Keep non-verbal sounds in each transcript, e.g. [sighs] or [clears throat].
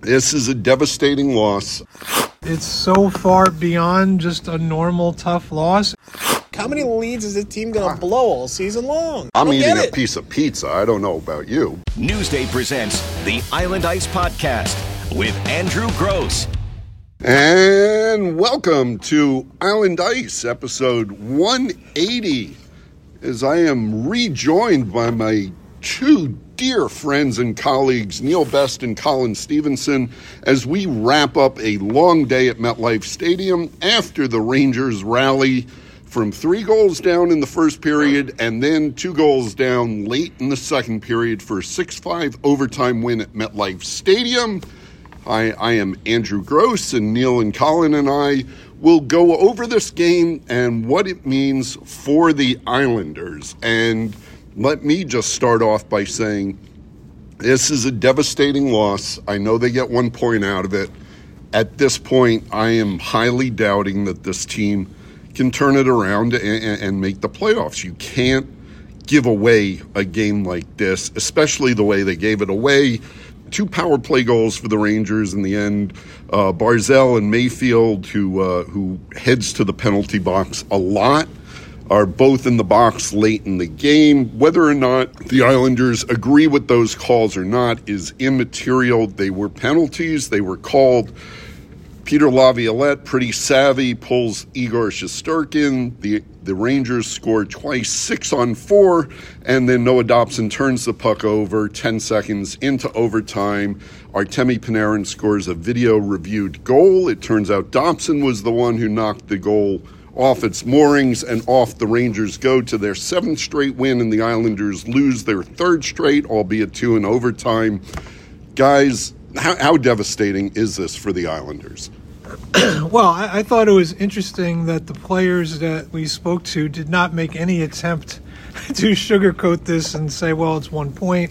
This is a devastating loss. It's so far beyond just a normal tough loss. How many leads is this team going to blow all season long? I I'm don't eating a piece of pizza. I don't know about you. Newsday presents the Island Ice Podcast with Andrew Gross. And welcome to Island Ice, episode 180. As I am rejoined by my two dear friends and colleagues, Neil Best and Colin Stephenson, as we wrap up a long day at MetLife Stadium after the Rangers rally from three goals down in the first period and then two goals down late in the second period for a 6 5 overtime win at MetLife Stadium. I, I am Andrew Gross, and Neil and Colin and I will go over this game and what it means for the Islanders. And let me just start off by saying this is a devastating loss. I know they get one point out of it. At this point, I am highly doubting that this team can turn it around and, and make the playoffs. You can't give away a game like this, especially the way they gave it away. Two power play goals for the Rangers in the end. Uh, Barzal and Mayfield, who uh, who heads to the penalty box a lot, are both in the box late in the game. Whether or not the Islanders agree with those calls or not is immaterial. They were penalties. They were called. Peter Laviolette, pretty savvy, pulls Igor Shesterkin. The the Rangers score twice, six on four, and then Noah Dobson turns the puck over 10 seconds into overtime. Artemi Panarin scores a video reviewed goal. It turns out Dobson was the one who knocked the goal off its moorings and off the Rangers go to their seventh straight win, and the Islanders lose their third straight, albeit two in overtime. Guys, how, how devastating is this for the Islanders? [clears throat] Well, I, I thought it was interesting that the players that we spoke to did not make any attempt [laughs] to sugarcoat this and say, well, it's one point.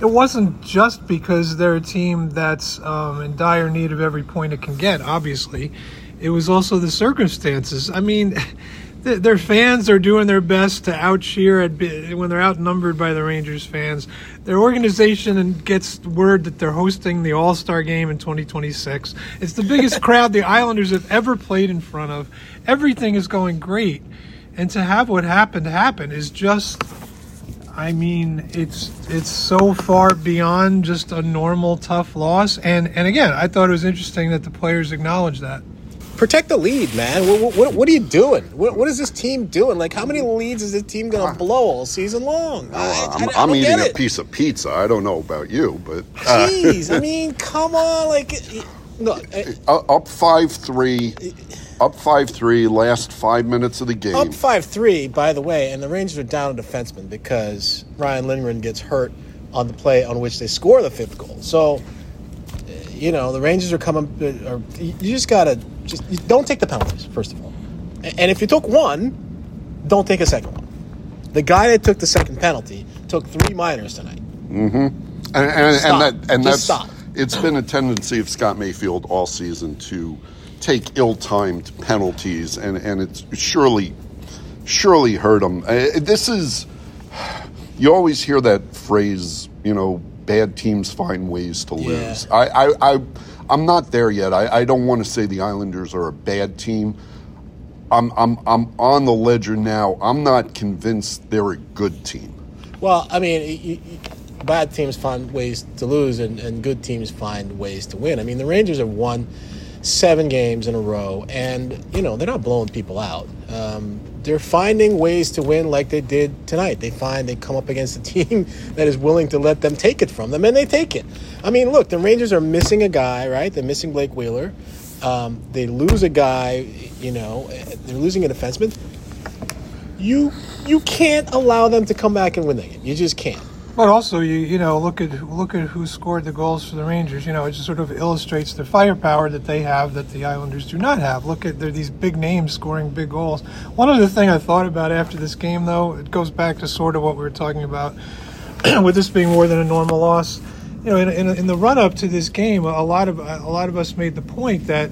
It wasn't just because they're a team that's um, in dire need of every point it can get, obviously. It was also the circumstances. I mean, [laughs] th- their fans are doing their best to out cheer at when they're outnumbered by the Rangers fans. Their organization gets word that they're hosting the All Star game in 2026. It's the biggest [laughs] crowd the Islanders have ever played in front of. Everything is going great, and to have what happened happen is just. I mean, it's it's so far beyond just a normal tough loss, and and again, I thought it was interesting that the players acknowledged that. Protect the lead, man. What, what, what are you doing? What, what is this team doing? Like, how many leads is this team going to blow all season long? I, I- I I'm, don't I'm get eating a piece of pizza. I don't know about you, but uh, Jeez, I [laughs] mean, come on, like, no, uh, up five three, up five three. Last five minutes of the game. up five three. By the way, and the Rangers are down a defenseman because Ryan Lindgren gets hurt on the play on which they score the fifth goal. So, you know, the Rangers are coming. uh, Are, you just gotta just don't take the penalties first of all, and if you took one, don't take a second one. The guy that took the second penalty took three minors tonight. and, and, Stop. and that and Just that's stop. it's been a tendency of Scott Mayfield all season to take ill-timed penalties, and and it's surely surely hurt him. Uh, this is you always hear that phrase, you know, bad teams find ways to lose. Yeah. I, I, I I'm not there yet. I, I don't want to say the Islanders are a bad team. I'm I'm I'm on the ledger now. I'm not convinced they're a good team. Well, I mean, bad teams find ways to lose, and, and good teams find ways to win. I mean, the Rangers have won seven games in a row, and you know they're not blowing people out. Um, they're finding ways to win, like they did tonight. They find they come up against a [laughs] team that is willing to let them take it from them, and they take it. I mean, look, the Rangers are missing a guy, right? They're missing Blake Wheeler. Um, they lose a guy, you know, they're losing a defenseman you you can't allow them to come back and win the game. You just can't. But also, you you know, look at look at who scored the goals for the Rangers. You know, it just sort of illustrates the firepower that they have that the Islanders do not have. Look at they're these big names scoring big goals. One other thing I thought about after this game, though, it goes back to sort of what we were talking about [clears throat] with this being more than a normal loss. You know, in, in, in the run up to this game, a lot of a lot of us made the point that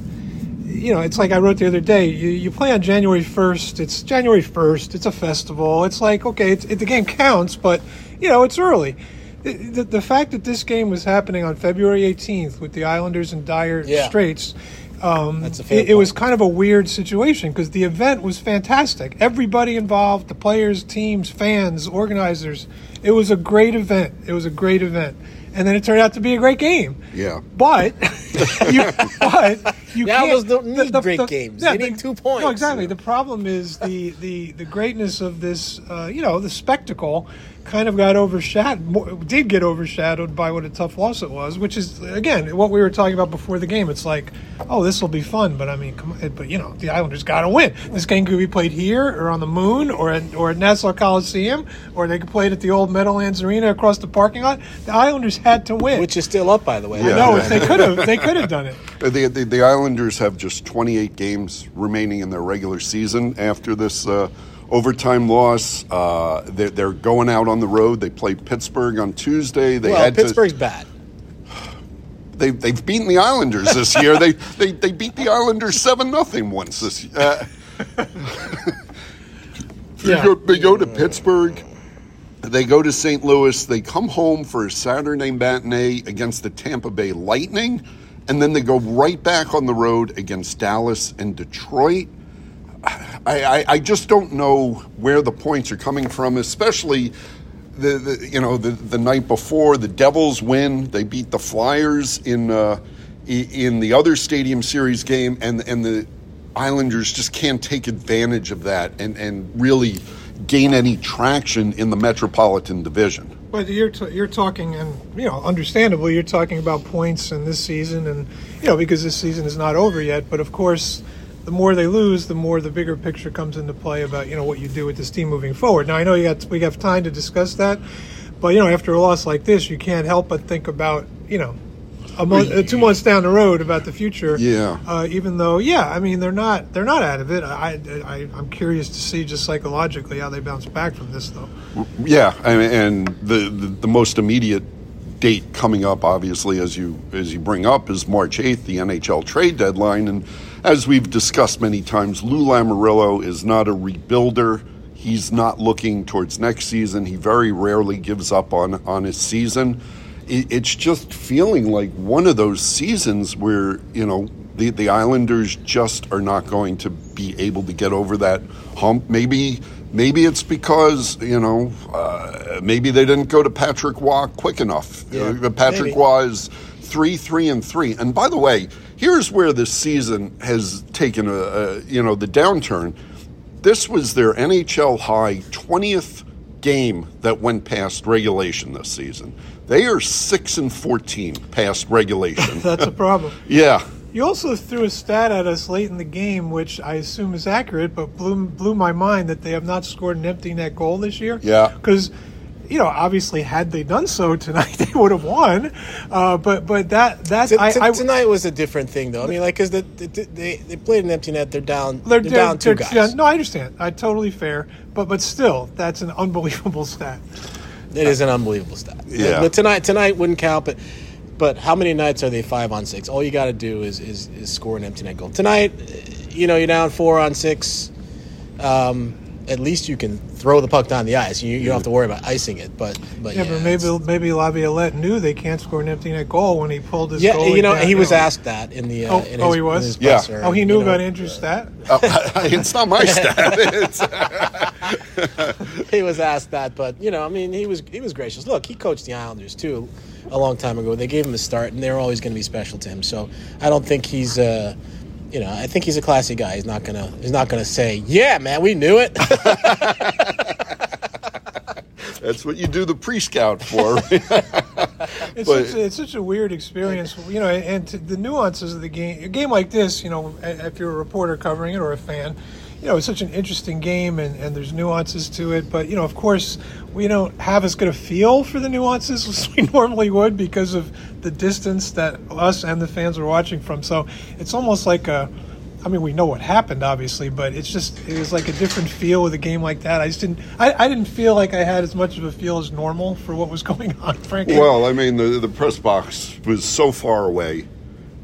you know, it's like I wrote the other day. You, you play on January first. It's January first. It's a festival. It's like okay, it's, it, the game counts, but you know, it's early. the, the fact that this game was happening on February 18th with the Islanders in dire Yeah. straits, um, That's a fair it, it was kind of a weird situation because the event was fantastic. Everybody involved, the players, teams, fans, organizers. It was a great event. It was a great event. And then it turned out to be a great game. Yeah. But [laughs] you, but you Now can't. those don't need great games. They need two points. No, exactly. The problem is the the the greatness of this. Uh, you know, the spectacle kind of got overshadowed. Did get overshadowed by what a tough loss it was, which is again what we were talking about before the game. It's like, oh, this will be fun, but I mean, come on, but you know, the Islanders got to win. This game could be played here or on the Moon or at, or at Nassau Coliseum, or they could play it at the old Meadowlands Arena across the parking lot. The Islanders had to win. Which is still up, by the way. Yeah. no, if they could have, they could have done it. [laughs] The, the, the Islanders have just 28 games remaining in their regular season after this uh, overtime loss. Uh, they're, they're going out on the road. They play Pittsburgh on Tuesday. They Well, had Pittsburgh's To, bad. [sighs] they, they've beaten the Islanders this year. they, [laughs] they they beat the Islanders seven nothing once this. Uh, [laughs] they, Yeah. go, they go to Pittsburgh. They go to St. Louis. They come home for a Saturday matinee against the Tampa Bay Lightning, and then they go right back on the road against Dallas and Detroit. [sighs] I, I, I just don't know where the points are coming from, especially the, the you know the, the night before the Devils win. They beat the Flyers in uh, in the other Stadium Series game, and and the Islanders just can't take advantage of that and and really gain any traction in the Metropolitan Division. But you're t- you're talking, and you know, understandably, you're talking about points in this season, and you know, because this season is not over yet. But of course, the more they lose, the more the bigger picture comes into play about you know what you do with this team moving forward. Now, I know you got we have time to discuss that, but you know, after a loss like this, you can't help but think about you know. A month, uh, two months down the road about the future. Yeah. Uh, even though, yeah, I mean, they're not they're not out of it. I, I I'm curious to see just psychologically how they bounce back from this, though. Yeah, I mean, and the, the the most immediate date coming up, obviously, as you as you bring up, is March eighth, the NHL trade deadline, and as we've discussed many times, Lou Lamoriello is not a rebuilder. He's not looking towards next season. He very rarely gives up on on his season. It, it's just feeling like one of those seasons where you know the the Islanders just are not going to be able to get over that hump. Maybe maybe it's because you know uh, maybe they didn't go to Patrick Roy quick enough. Yeah, Uh, Patrick maybe. Roy is three, three, and three. And by the way, here's where this season has taken a, a you know the downturn. This was their NHL high twentieth game that went past regulation this season. They are six and fourteen past regulation. [laughs] That's a problem. yeah. You also threw a stat at us late in the game, which I assume is accurate, but blew blew my mind that they have not scored an empty net goal this year. Yeah. because you know, obviously, had they done so [laughs] tonight, they would have won. Uh, but but that that T- I, t- I tonight was a different thing, though. I mean, like, because the, the, they they played an empty net. They're down. they're, They're, down 2 they're- guys. yeah, no, I understand. I totally fair, but but still, that's an unbelievable [laughs] stat. It is an unbelievable stat. Yeah. But tonight tonight wouldn't count. But but how many nights are they five on six? All you got to do is, is is score an empty net goal. Tonight, uh, you know, you're down four on six. Um, at least you can throw the puck down the ice. You, you don't have to worry about icing it. But but Yeah, yeah, but maybe it's- maybe Laviolette knew they can't score an empty net goal when he pulled his yeah, goal. you know, down, he was know. asked that in the. Uh, Oh, in oh, his, he was? in his Yeah. presser, Oh, he knew you know, about Andrew's stat. Uh, [laughs] it's not my stat. [laughs] [laughs] [laughs] He was asked that, but you know, I mean, he was he was gracious. Look, he coached the Islanders too a long time ago. They gave him a start, and they're always going to be special to him. So I don't think he's, uh, you know, I think he's a classy guy. He's not gonna he's not gonna say, "Yeah, man, we knew it." [laughs] that's what you do the pre-scout for. [laughs] It's, But- such a, it's such a weird experience, you know, and the nuances of the game. A game like this, you know, if you're a reporter covering it or a fan, you know, it's such an interesting game and, and there's nuances to it. But, you know, of course, we don't have as good a feel for the nuances [laughs] as we normally would because of the distance that us and the fans are watching from. So it's almost like a. I mean, we know what happened, obviously, but it's just it was like a different feel with a game like that. I just didn't. I, I didn't feel like I had as much of a feel as normal for what was [laughs] going on, frankly. Well, I mean, the the press box was so far away.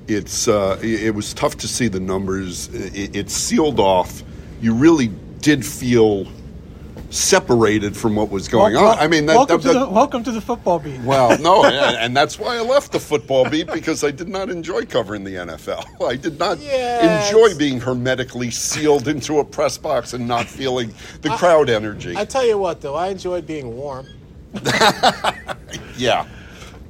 It's uh, it, it was tough to see the numbers. It, it's sealed off. You really did feel separated from what was going on. I mean, that, welcome, that- to the, welcome to the football beat. well, no, [laughs] and, and that's why I left the football beat because I did not enjoy covering the NFL. [laughs] I did not Yeah, enjoy being hermetically sealed into a press box and not feeling the crowd energy. I tell you what, though, I enjoyed being warm. [laughs] yeah.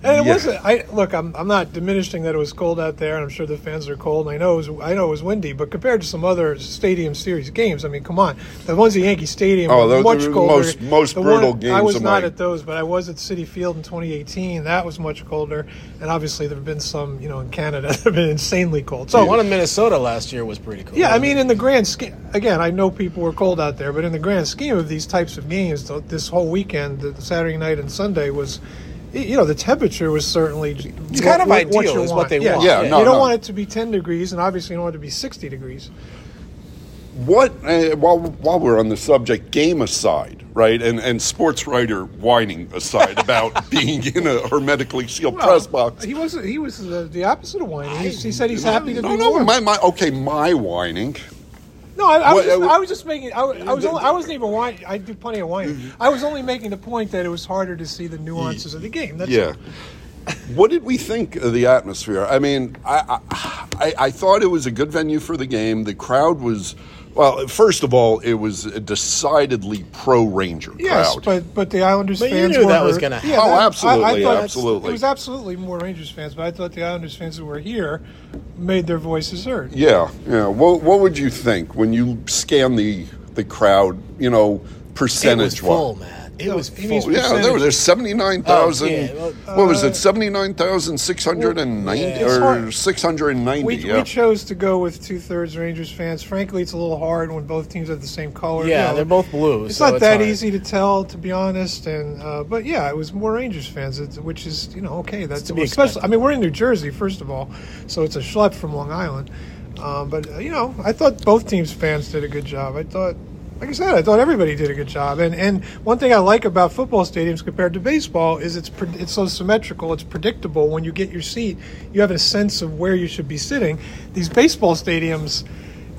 And it Yeah. wasn't. I look. I'm. I'm not diminishing that it was cold out there, and I'm sure the fans are cold. And I know it was. I know it was windy, but compared to some other Stadium Series games, I mean, come on. The ones at Yankee Stadium Oh, were those much the colder. most- most The brutal one- games I was of not my- at those, but I was at Citi Field in 2018. That was much colder, and obviously there have been some, you know, in Canada [laughs] that have been insanely cold. So The one in Minnesota last year was pretty cool. yeah, I mean, in the grand scheme, again, I know people were cold out there, but in the grand scheme of these types of games, this whole weekend, the Saturday night and Sunday was, y- you know, the temperature was certainly it's kind of ideal is what they yeah. want. Yeah, you no, you don't no. want it to be 10 degrees, and obviously you don't want it to be 60 degrees. What uh, while while we're on the subject, game aside, right, and and sports writer whining aside about [laughs] being in a hermetically sealed press box. He was he was the, the opposite of whining. He, he said he's happy to no, be no, warm. my, my okay, my whining. No, I, I, was just, uh, I was just making. I, was- I was. Only, I wasn't even whining. I do plenty of whining. Mm-hmm. I was only making the point that it was harder to see the nuances of the game. That's Yeah. what did we think of the atmosphere? I mean, I, I I thought it was a good venue for the game. The crowd was. Well, first of all, it was a decidedly pro Ranger Yes, crowd. but but the Islanders But you fans knew were that was gonna Yeah, happen. Oh, that- I- absolutely, I thought absolutely. It was absolutely more Rangers fans, but I thought the Islanders fans who were here made their voices heard. Yeah, yeah. What, what would you think when you scan the the crowd? You know, it was percentage full, wise. man. It No, was he means full. Yeah, there were there's seventy nine thousand. Oh, yeah, well, what was it? Seventy nine thousand six hundred and ninety It's or six hundred and ninety? We, Yeah. we chose to go with two thirds Rangers fans. Frankly, it's a little hard when both teams have the same color. Yeah, You know, they're both blue. It's so not that hard. easy to tell, to be honest. And uh, but yeah, it was more Rangers fans, which is you know okay. That's to be especially. expected. I mean, we're in New Jersey, first of all, so it's a schlep from Long Island. Um, but uh, you know, I thought both teams' fans did a good job. I thought, like I said, I thought everybody did a good job. And and one thing I like about football stadiums compared to baseball is it's pre- it's so symmetrical. It's predictable. When you get your seat, you have a sense of where you should be sitting. These baseball stadiums.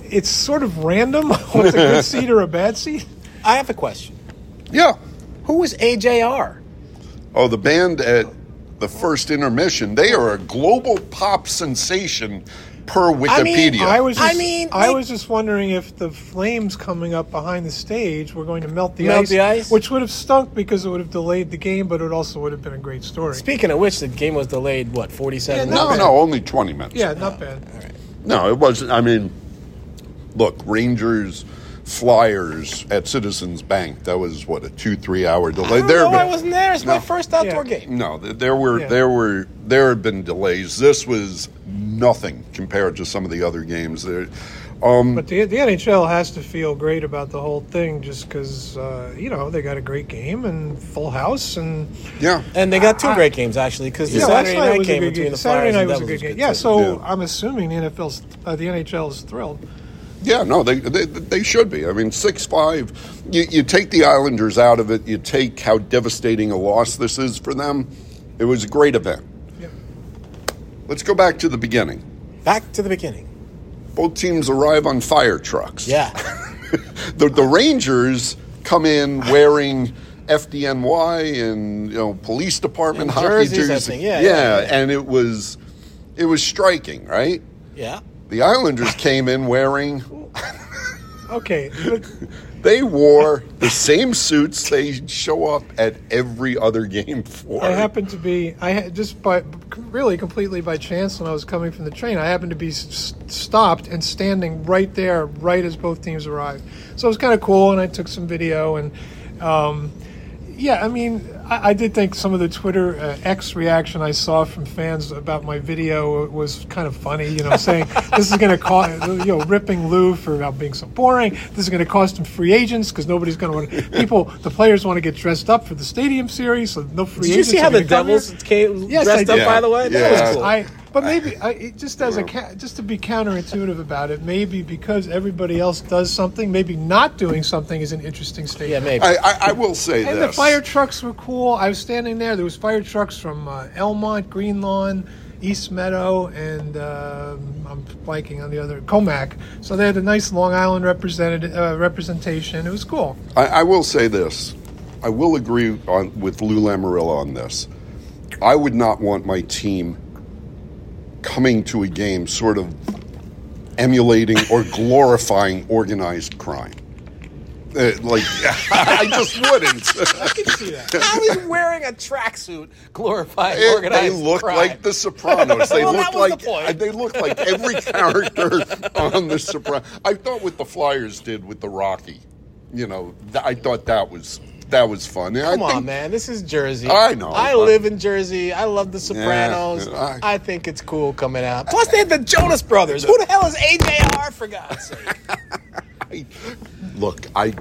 It's sort of random [laughs] what's a good seat or a bad seat. I have a question. yeah. Who was AJR? Oh, the band at the first intermission. They are a global pop sensation per I mean, Wikipedia. I was. I Just, mean, I like- was just wondering if the flames coming up behind the stage were going to melt the Melt ice, the ice? which would have stunk because it would have delayed the game, but it also would have been a great story. Speaking of which, the game was delayed. What, forty-seven? Yeah, no, not no, only twenty minutes. Yeah, not bad. No, it wasn't. I mean, look, Rangers, Flyers at Citizens Bank. That was what a two, three hour delay. I, There don't know, have I wasn't there. It's my first outdoor Yeah. game. No, there were Yeah. there were there have been delays. This was nothing compared to some of the other games. There, um, But the, the NHL has to feel great about the whole thing, just because uh, you know they got a great game and full house, and yeah, And they got two I- great games actually because the Yeah, last Saturday night night was a game good between game. the Saturday Flyers night and was a good game. good Yeah, so Yeah. I'm assuming the NFL's uh, the NHL is thrilled. Yeah. No, they, they they should be. I mean, six five. You, you take the Islanders out of it. You take how devastating a loss this is for them. It was a great event. Yeah. Let's go back to the beginning. Back to the beginning. Both teams arrive on fire trucks. Yeah. [laughs] the, the Rangers come in wearing FDNY and you know police department And hockey jerseys, I jerseys. think. Yeah, yeah, yeah. and it was it was striking, right? Yeah. The Islanders came in wearing Okay, they wore the same suits they show up at every other game for. I happened to be I just by really completely by chance when I was coming from the train. I happened to be stopped and standing right there, right as both teams arrived. So it was kind of cool, and I took some video and. Um, yeah, I mean, I, I did think some of the Twitter uh, X reaction I saw from fans about my video was kind of funny. You know, [laughs] saying this is going to cost, you know, ripping Lou for about being so boring. This is going to cost him free agents because nobody's going to want people. The players want to get dressed up for the Stadium Series, so no free agents. Did you see how the gonna come here. Devils came Yes, dressed I up? did. By the way, Yeah. that Yeah. was cool. I, but maybe I, it just as a just to be counterintuitive about it, maybe because everybody else does something, maybe not doing something is an interesting statement. yeah, maybe. I, I, I will say And the this. fire trucks were cool. I was standing there. There was fire trucks from uh, Elmont, Greenlawn, East Meadow, and um I'm blanking on the other Commack. So they had a nice Long Island represented uh, representation. It was cool. I, I will say this. I will agree on, with Lou Lamoriello on this. I would not want my team coming to a game sort of emulating or [laughs] glorifying organized crime. Uh, like, [laughs] I just wouldn't. I can see that. [laughs] How is wearing a tracksuit glorifying It- organized they look crime? like the Sopranos. They Well, look like the they look like every character on the Sopranos. I thought what the Flyers did with the Rocky, you know, th- I thought that was that was fun. And I Come on, think- man. This is Jersey. I know. I live in Jersey. I love The Sopranos. Yeah, I- I, think it's cool coming out. Plus, they had the Jonas Brothers. Who the hell is AJR, for God's sake? [laughs] Look, I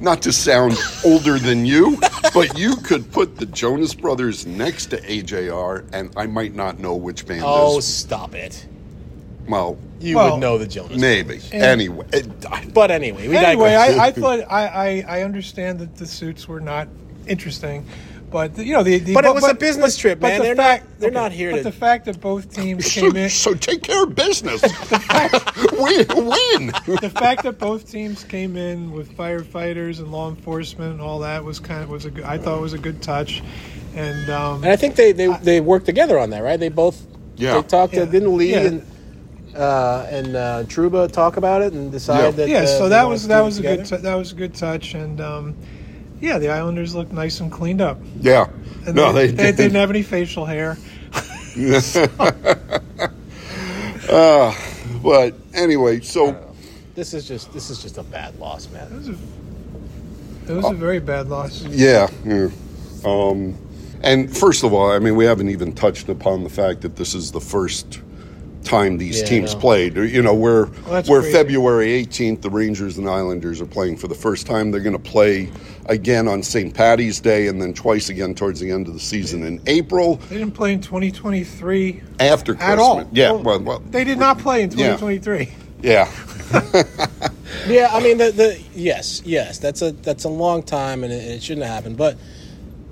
not to sound older than you, but you could put the Jonas Brothers next to AJR, and I might not know which band Oh, is. stop it. Well, You Well, would know the Jonas maybe. Brothers. Anyway, But anyway, we anyway. I, I thought I, I, I understand that the suits were not interesting, but you know the, the But it was a business trip, man. the They're fact, not- they're not here But to- the fact that both teams so, came in, so take care of business. [laughs] [laughs] win, win. the fact that both teams came in with firefighters and law enforcement and all that was kind of was a good, I thought was a good touch, and um, and I think they, they, they worked together on that, right? They both Yeah. they talked Yeah. to didn't Lee Yeah. and uh, and uh, Trouba talk about it and decide Yeah. that yeah, uh, so that was that was a good together? t- that was a good touch, and um, yeah, the Islanders looked nice and cleaned up. Yeah. And no, they, they, they didn't. didn't have any facial hair. [laughs] [laughs] But anyway, so This is just this is just a bad loss, It man. was a, it was a very bad loss. yeah, yeah. Um, and first of all, I mean, we haven't even touched upon the fact that this is the first time these Yeah, teams know. played. You know, we're that's we're crazy. February 18th. The Rangers and Islanders are playing for the first time. They're going to play again on St. Patty's Day, and then twice again towards the end of the season in April They didn't play in 2023 after Christmas. at all. Yeah, well, well, they did not play in Yeah. 2023. yeah. [laughs] Yeah, I mean the, the yes, yes, that's a that's a long time and it, it shouldn't have happened. But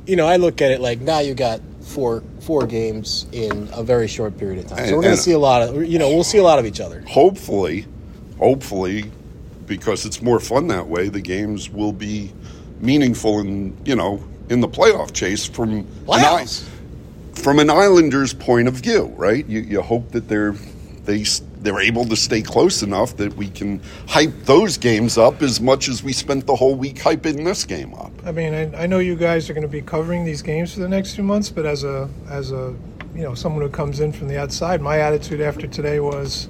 you know, I look at it like now you got four four games in a very short period of time, so we're going to see a lot of you know we'll see a lot of each other. hopefully, hopefully, because it's more fun that way, the games will be meaningful and you know in the playoff chase from an, from an Islanders point of view, right? You, you hope that they're they they're able to stay close enough that we can hype those games up as much as we spent the whole week hyping this game up. I mean, I, I know you guys are going to be covering these games for the next two months, but as a as a you know someone who comes in from the outside, my attitude after today was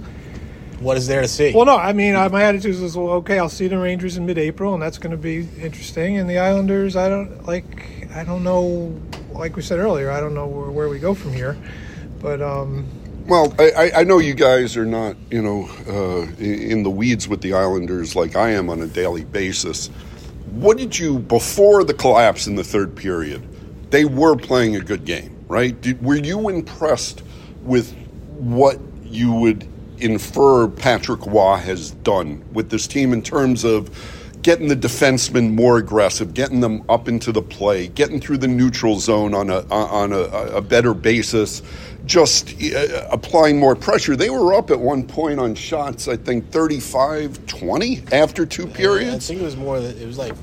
What is there to see? well, no, I mean uh, my attitude was well, okay, I'll see the Rangers in mid-April, and that's going to be interesting. And the Islanders, I don't like, I don't know, like we said earlier, I don't know where, where we go from here, but um, Well, I, I- know you guys are not, you know, uh, in the weeds with the Islanders like I am on a daily basis. What did you before the collapse in the third period? They were playing a good game, right? Did, were you impressed with what you would infer Patrick Roy has done with this team in terms of getting the defensemen more aggressive, getting them up into the play, getting through the neutral zone on a on a, a better basis, just uh, applying more pressure. They were up at one point on shots, I think 35-20 after two periods. I think it was more that it was like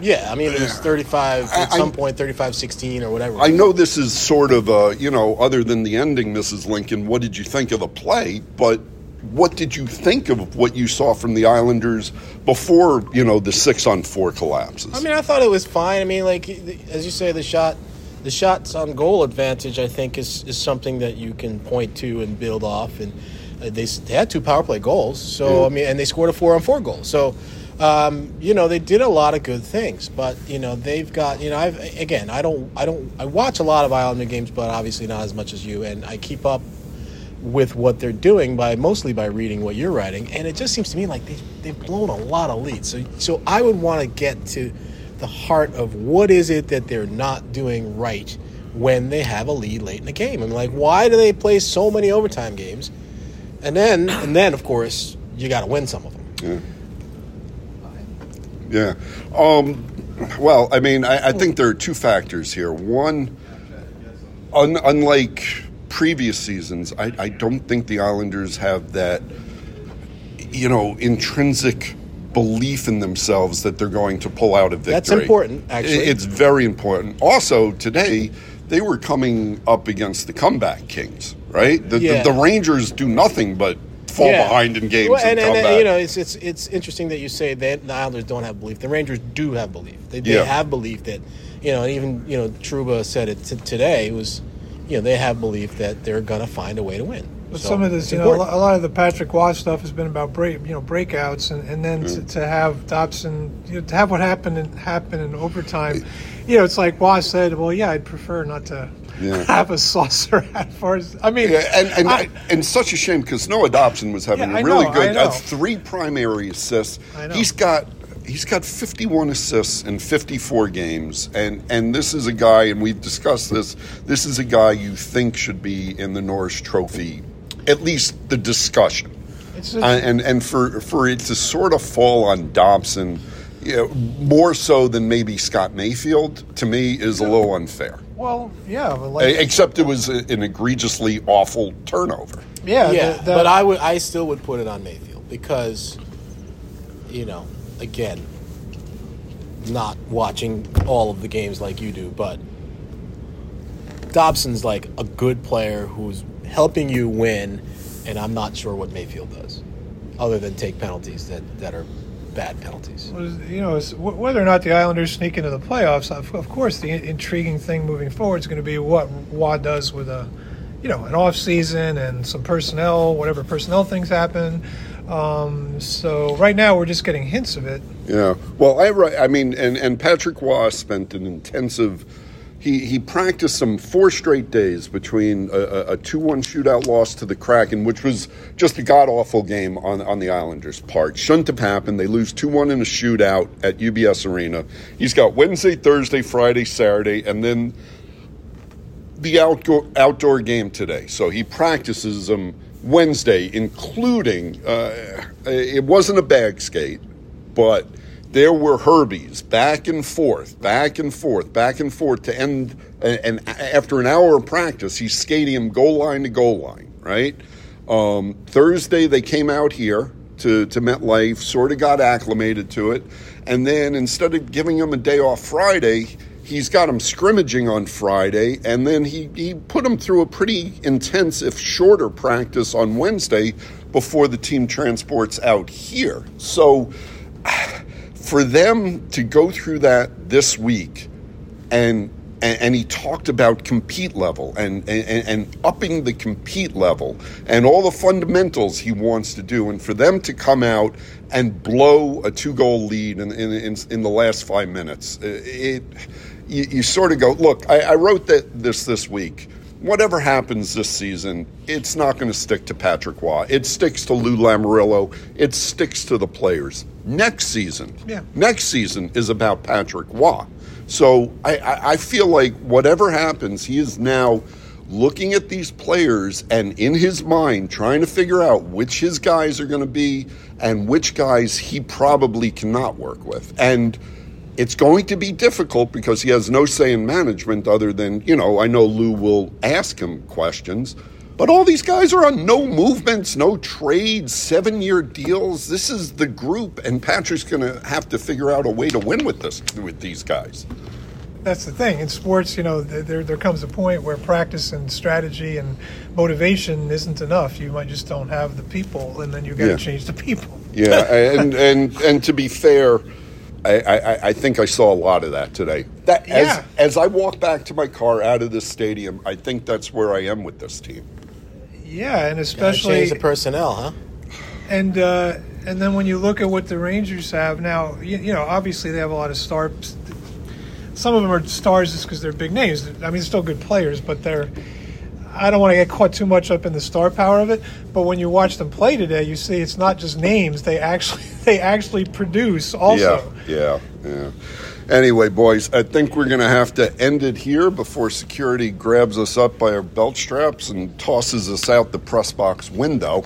yeah, I mean it was 35 I- at some I- point 35-16 or whatever. I know this is sort of a, you know, other than the ending, Mrs. Lincoln, what did you think of the play? But what did you think of what you saw from the Islanders before, you know, the six on four collapses? I mean, I thought it was fine. I mean, like as you say, the shot, the shots on goal advantage, I think is is something that you can point to and build off. And uh, they, they had two power play goals, so I mean, and they scored a four on four goal. So. Um, you know they did a lot of good things, but you know they've got you know I've again I don't I don't I watch a lot of Islander games, but obviously not as much as you, and I keep up with what they're doing by mostly by reading what you're writing, and it just seems to me like they they've blown a lot of leads. So so I would want to get to the heart of what is it that they're not doing right when they have a lead late in the game. I'm like, why do they play so many overtime games? And then and then of course you got to win some of them. Yeah. Um, well, I mean, I, I think there are two factors here. One, un, unlike previous seasons, I, I don't think the Islanders have that, you know, intrinsic belief in themselves that they're going to pull out a victory. That's important, actually. It's very important. Also, today, they were coming up against the comeback kings, right? The, Yeah. the, the Rangers do nothing but fall Yeah. behind in games Well, and, and, come and, you know, it's it's it's interesting that you say that the Islanders don't have belief. The Rangers do have belief. They, they Yeah. have belief that you know, and even you know, Trouba said it t- today was, you know, they have belief that they're gonna find a way to win. But So, some of this, you know, a important. lo- a lot of the Patrick Roy stuff has been about break, you know, breakouts, and, and then Mm-hmm. to, to have Dobson, you know, to have what happened in, happen in overtime, you know, it's like Roy said, well, yeah, I'd prefer not to Yeah. [laughs] have a saucer [laughs] at first. I mean, Yeah, and and, I- and such a shame because Noah Dobson was having Yeah, a really know, good uh, three primary assists. Know. He's got he's got 51 assists in 54 games, and and this is a guy, and we've discussed this. This is a guy you think should be in the Norris Trophy, at least the discussion. It's Uh, and and for for it to sort of fall on Dobson. You know, more so than maybe Scott Mayfield, to me, is a little unfair. well, yeah, but like, Except it was a- an egregiously awful turnover. yeah, yeah, the- the- but I would, I still would put it on Mayfield because, you know, again, not watching all of the games like you do, but Dobson's like a good player who's helping you win, and I'm not sure what Mayfield does, other than take penalties that, that are bad penalties. was, you know, whether or not the Islanders sneak into the playoffs, of, of course, the intriguing thing moving forward is going to be what Roy does with a, you know, an off season and some personnel, whatever personnel things happen. Um, so right now we're just getting hints of it. Yeah. Well, I I mean, and and Patrick Roy spent an intensive. He he practiced some four straight days between a, a two one shootout loss to the Kraken, which was just a god awful game on on the Islanders' part. Shouldn't have happened. They lose two one in a shootout at UBS Arena. He's got Wednesday, Thursday, Friday, Saturday, and then the outdoor outdoor game today. So he practices them Wednesday, including uh, it wasn't a bag skate, but there were Herbies back and forth, back and forth, back and forth to end. And, and after an hour of practice, he's skating him goal line to goal line. Right. Um, Thursday they came out here to to MetLife, sort of got acclimated to it, and then instead of giving him a day off Friday, he's got him scrimmaging on Friday, and then he, he put him through a pretty intense, if shorter, practice on Wednesday before the team transports out here. So for them to go through that this week and and, he talked about compete level and, and, and upping the compete level and all the fundamentals he wants to do. And for them to come out and blow a two goal lead in, in, in, in the last five minutes, it, you, you sort of go, look, I, I wrote that this this week. Whatever happens this season, it's not going to stick to Patrick Roy. It sticks to Lou Lamoriello. It sticks to the players. Next season, Yeah. next season is about Patrick Roy. So I, I, I feel like whatever happens, he is now looking at these players and in his mind trying to figure out which his guys are going to be and which guys he probably cannot work with. And it's going to be difficult because he has no say in management other than, you know, I know Lou will ask him questions. But all these guys are on no movements, no trades, seven year deals. This is the group, and Patrick's going to have to figure out a way to win with this with these guys. That's the thing in sports. You know, there there comes a point where practice and strategy and motivation isn't enough. You might just don't have the people, and then you've got to Yeah. change the people. Yeah, and and and to be fair, I, I, I think I saw a lot of that today. That as Yeah. as I walk back to my car out of this stadium, I think that's where I am with this team. Yeah, and especially the personnel, huh? And uh, and then when you look at what the Rangers have now, you, you know, obviously they have a lot of stars. Some of them are stars just because they're big names. I mean, they're still good players, but they're. I don't want to get caught too much up in the star power of it, but when you watch them play today, you see it's not just names. They actually [laughs] they actually produce also. Yeah, yeah, yeah. Anyway, boys, I think we're going to have to end it here before security grabs us up by our belt straps and tosses us out the press box window.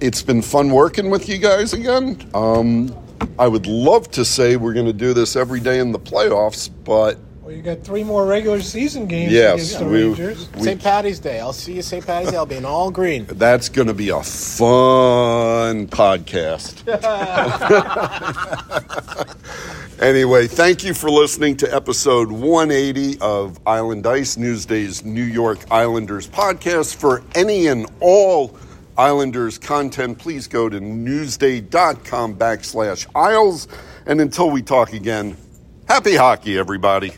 It's been fun working with you guys again. Um, I would love to say we're going to do this every day in the playoffs, but Well, you got three more regular season games Yes, against the we- Rangers. we- St. Patty's Day. I'll see you St. Patty's Day. I'll be in all green. [laughs] That's going to be a fun podcast. [laughs] anyway, thank you for listening to episode 180 of Island Ice, Newsday's New York Islanders podcast. For any and all Islanders content, please go to newsday.com backslash Isles. And until we talk again, happy hockey, everybody.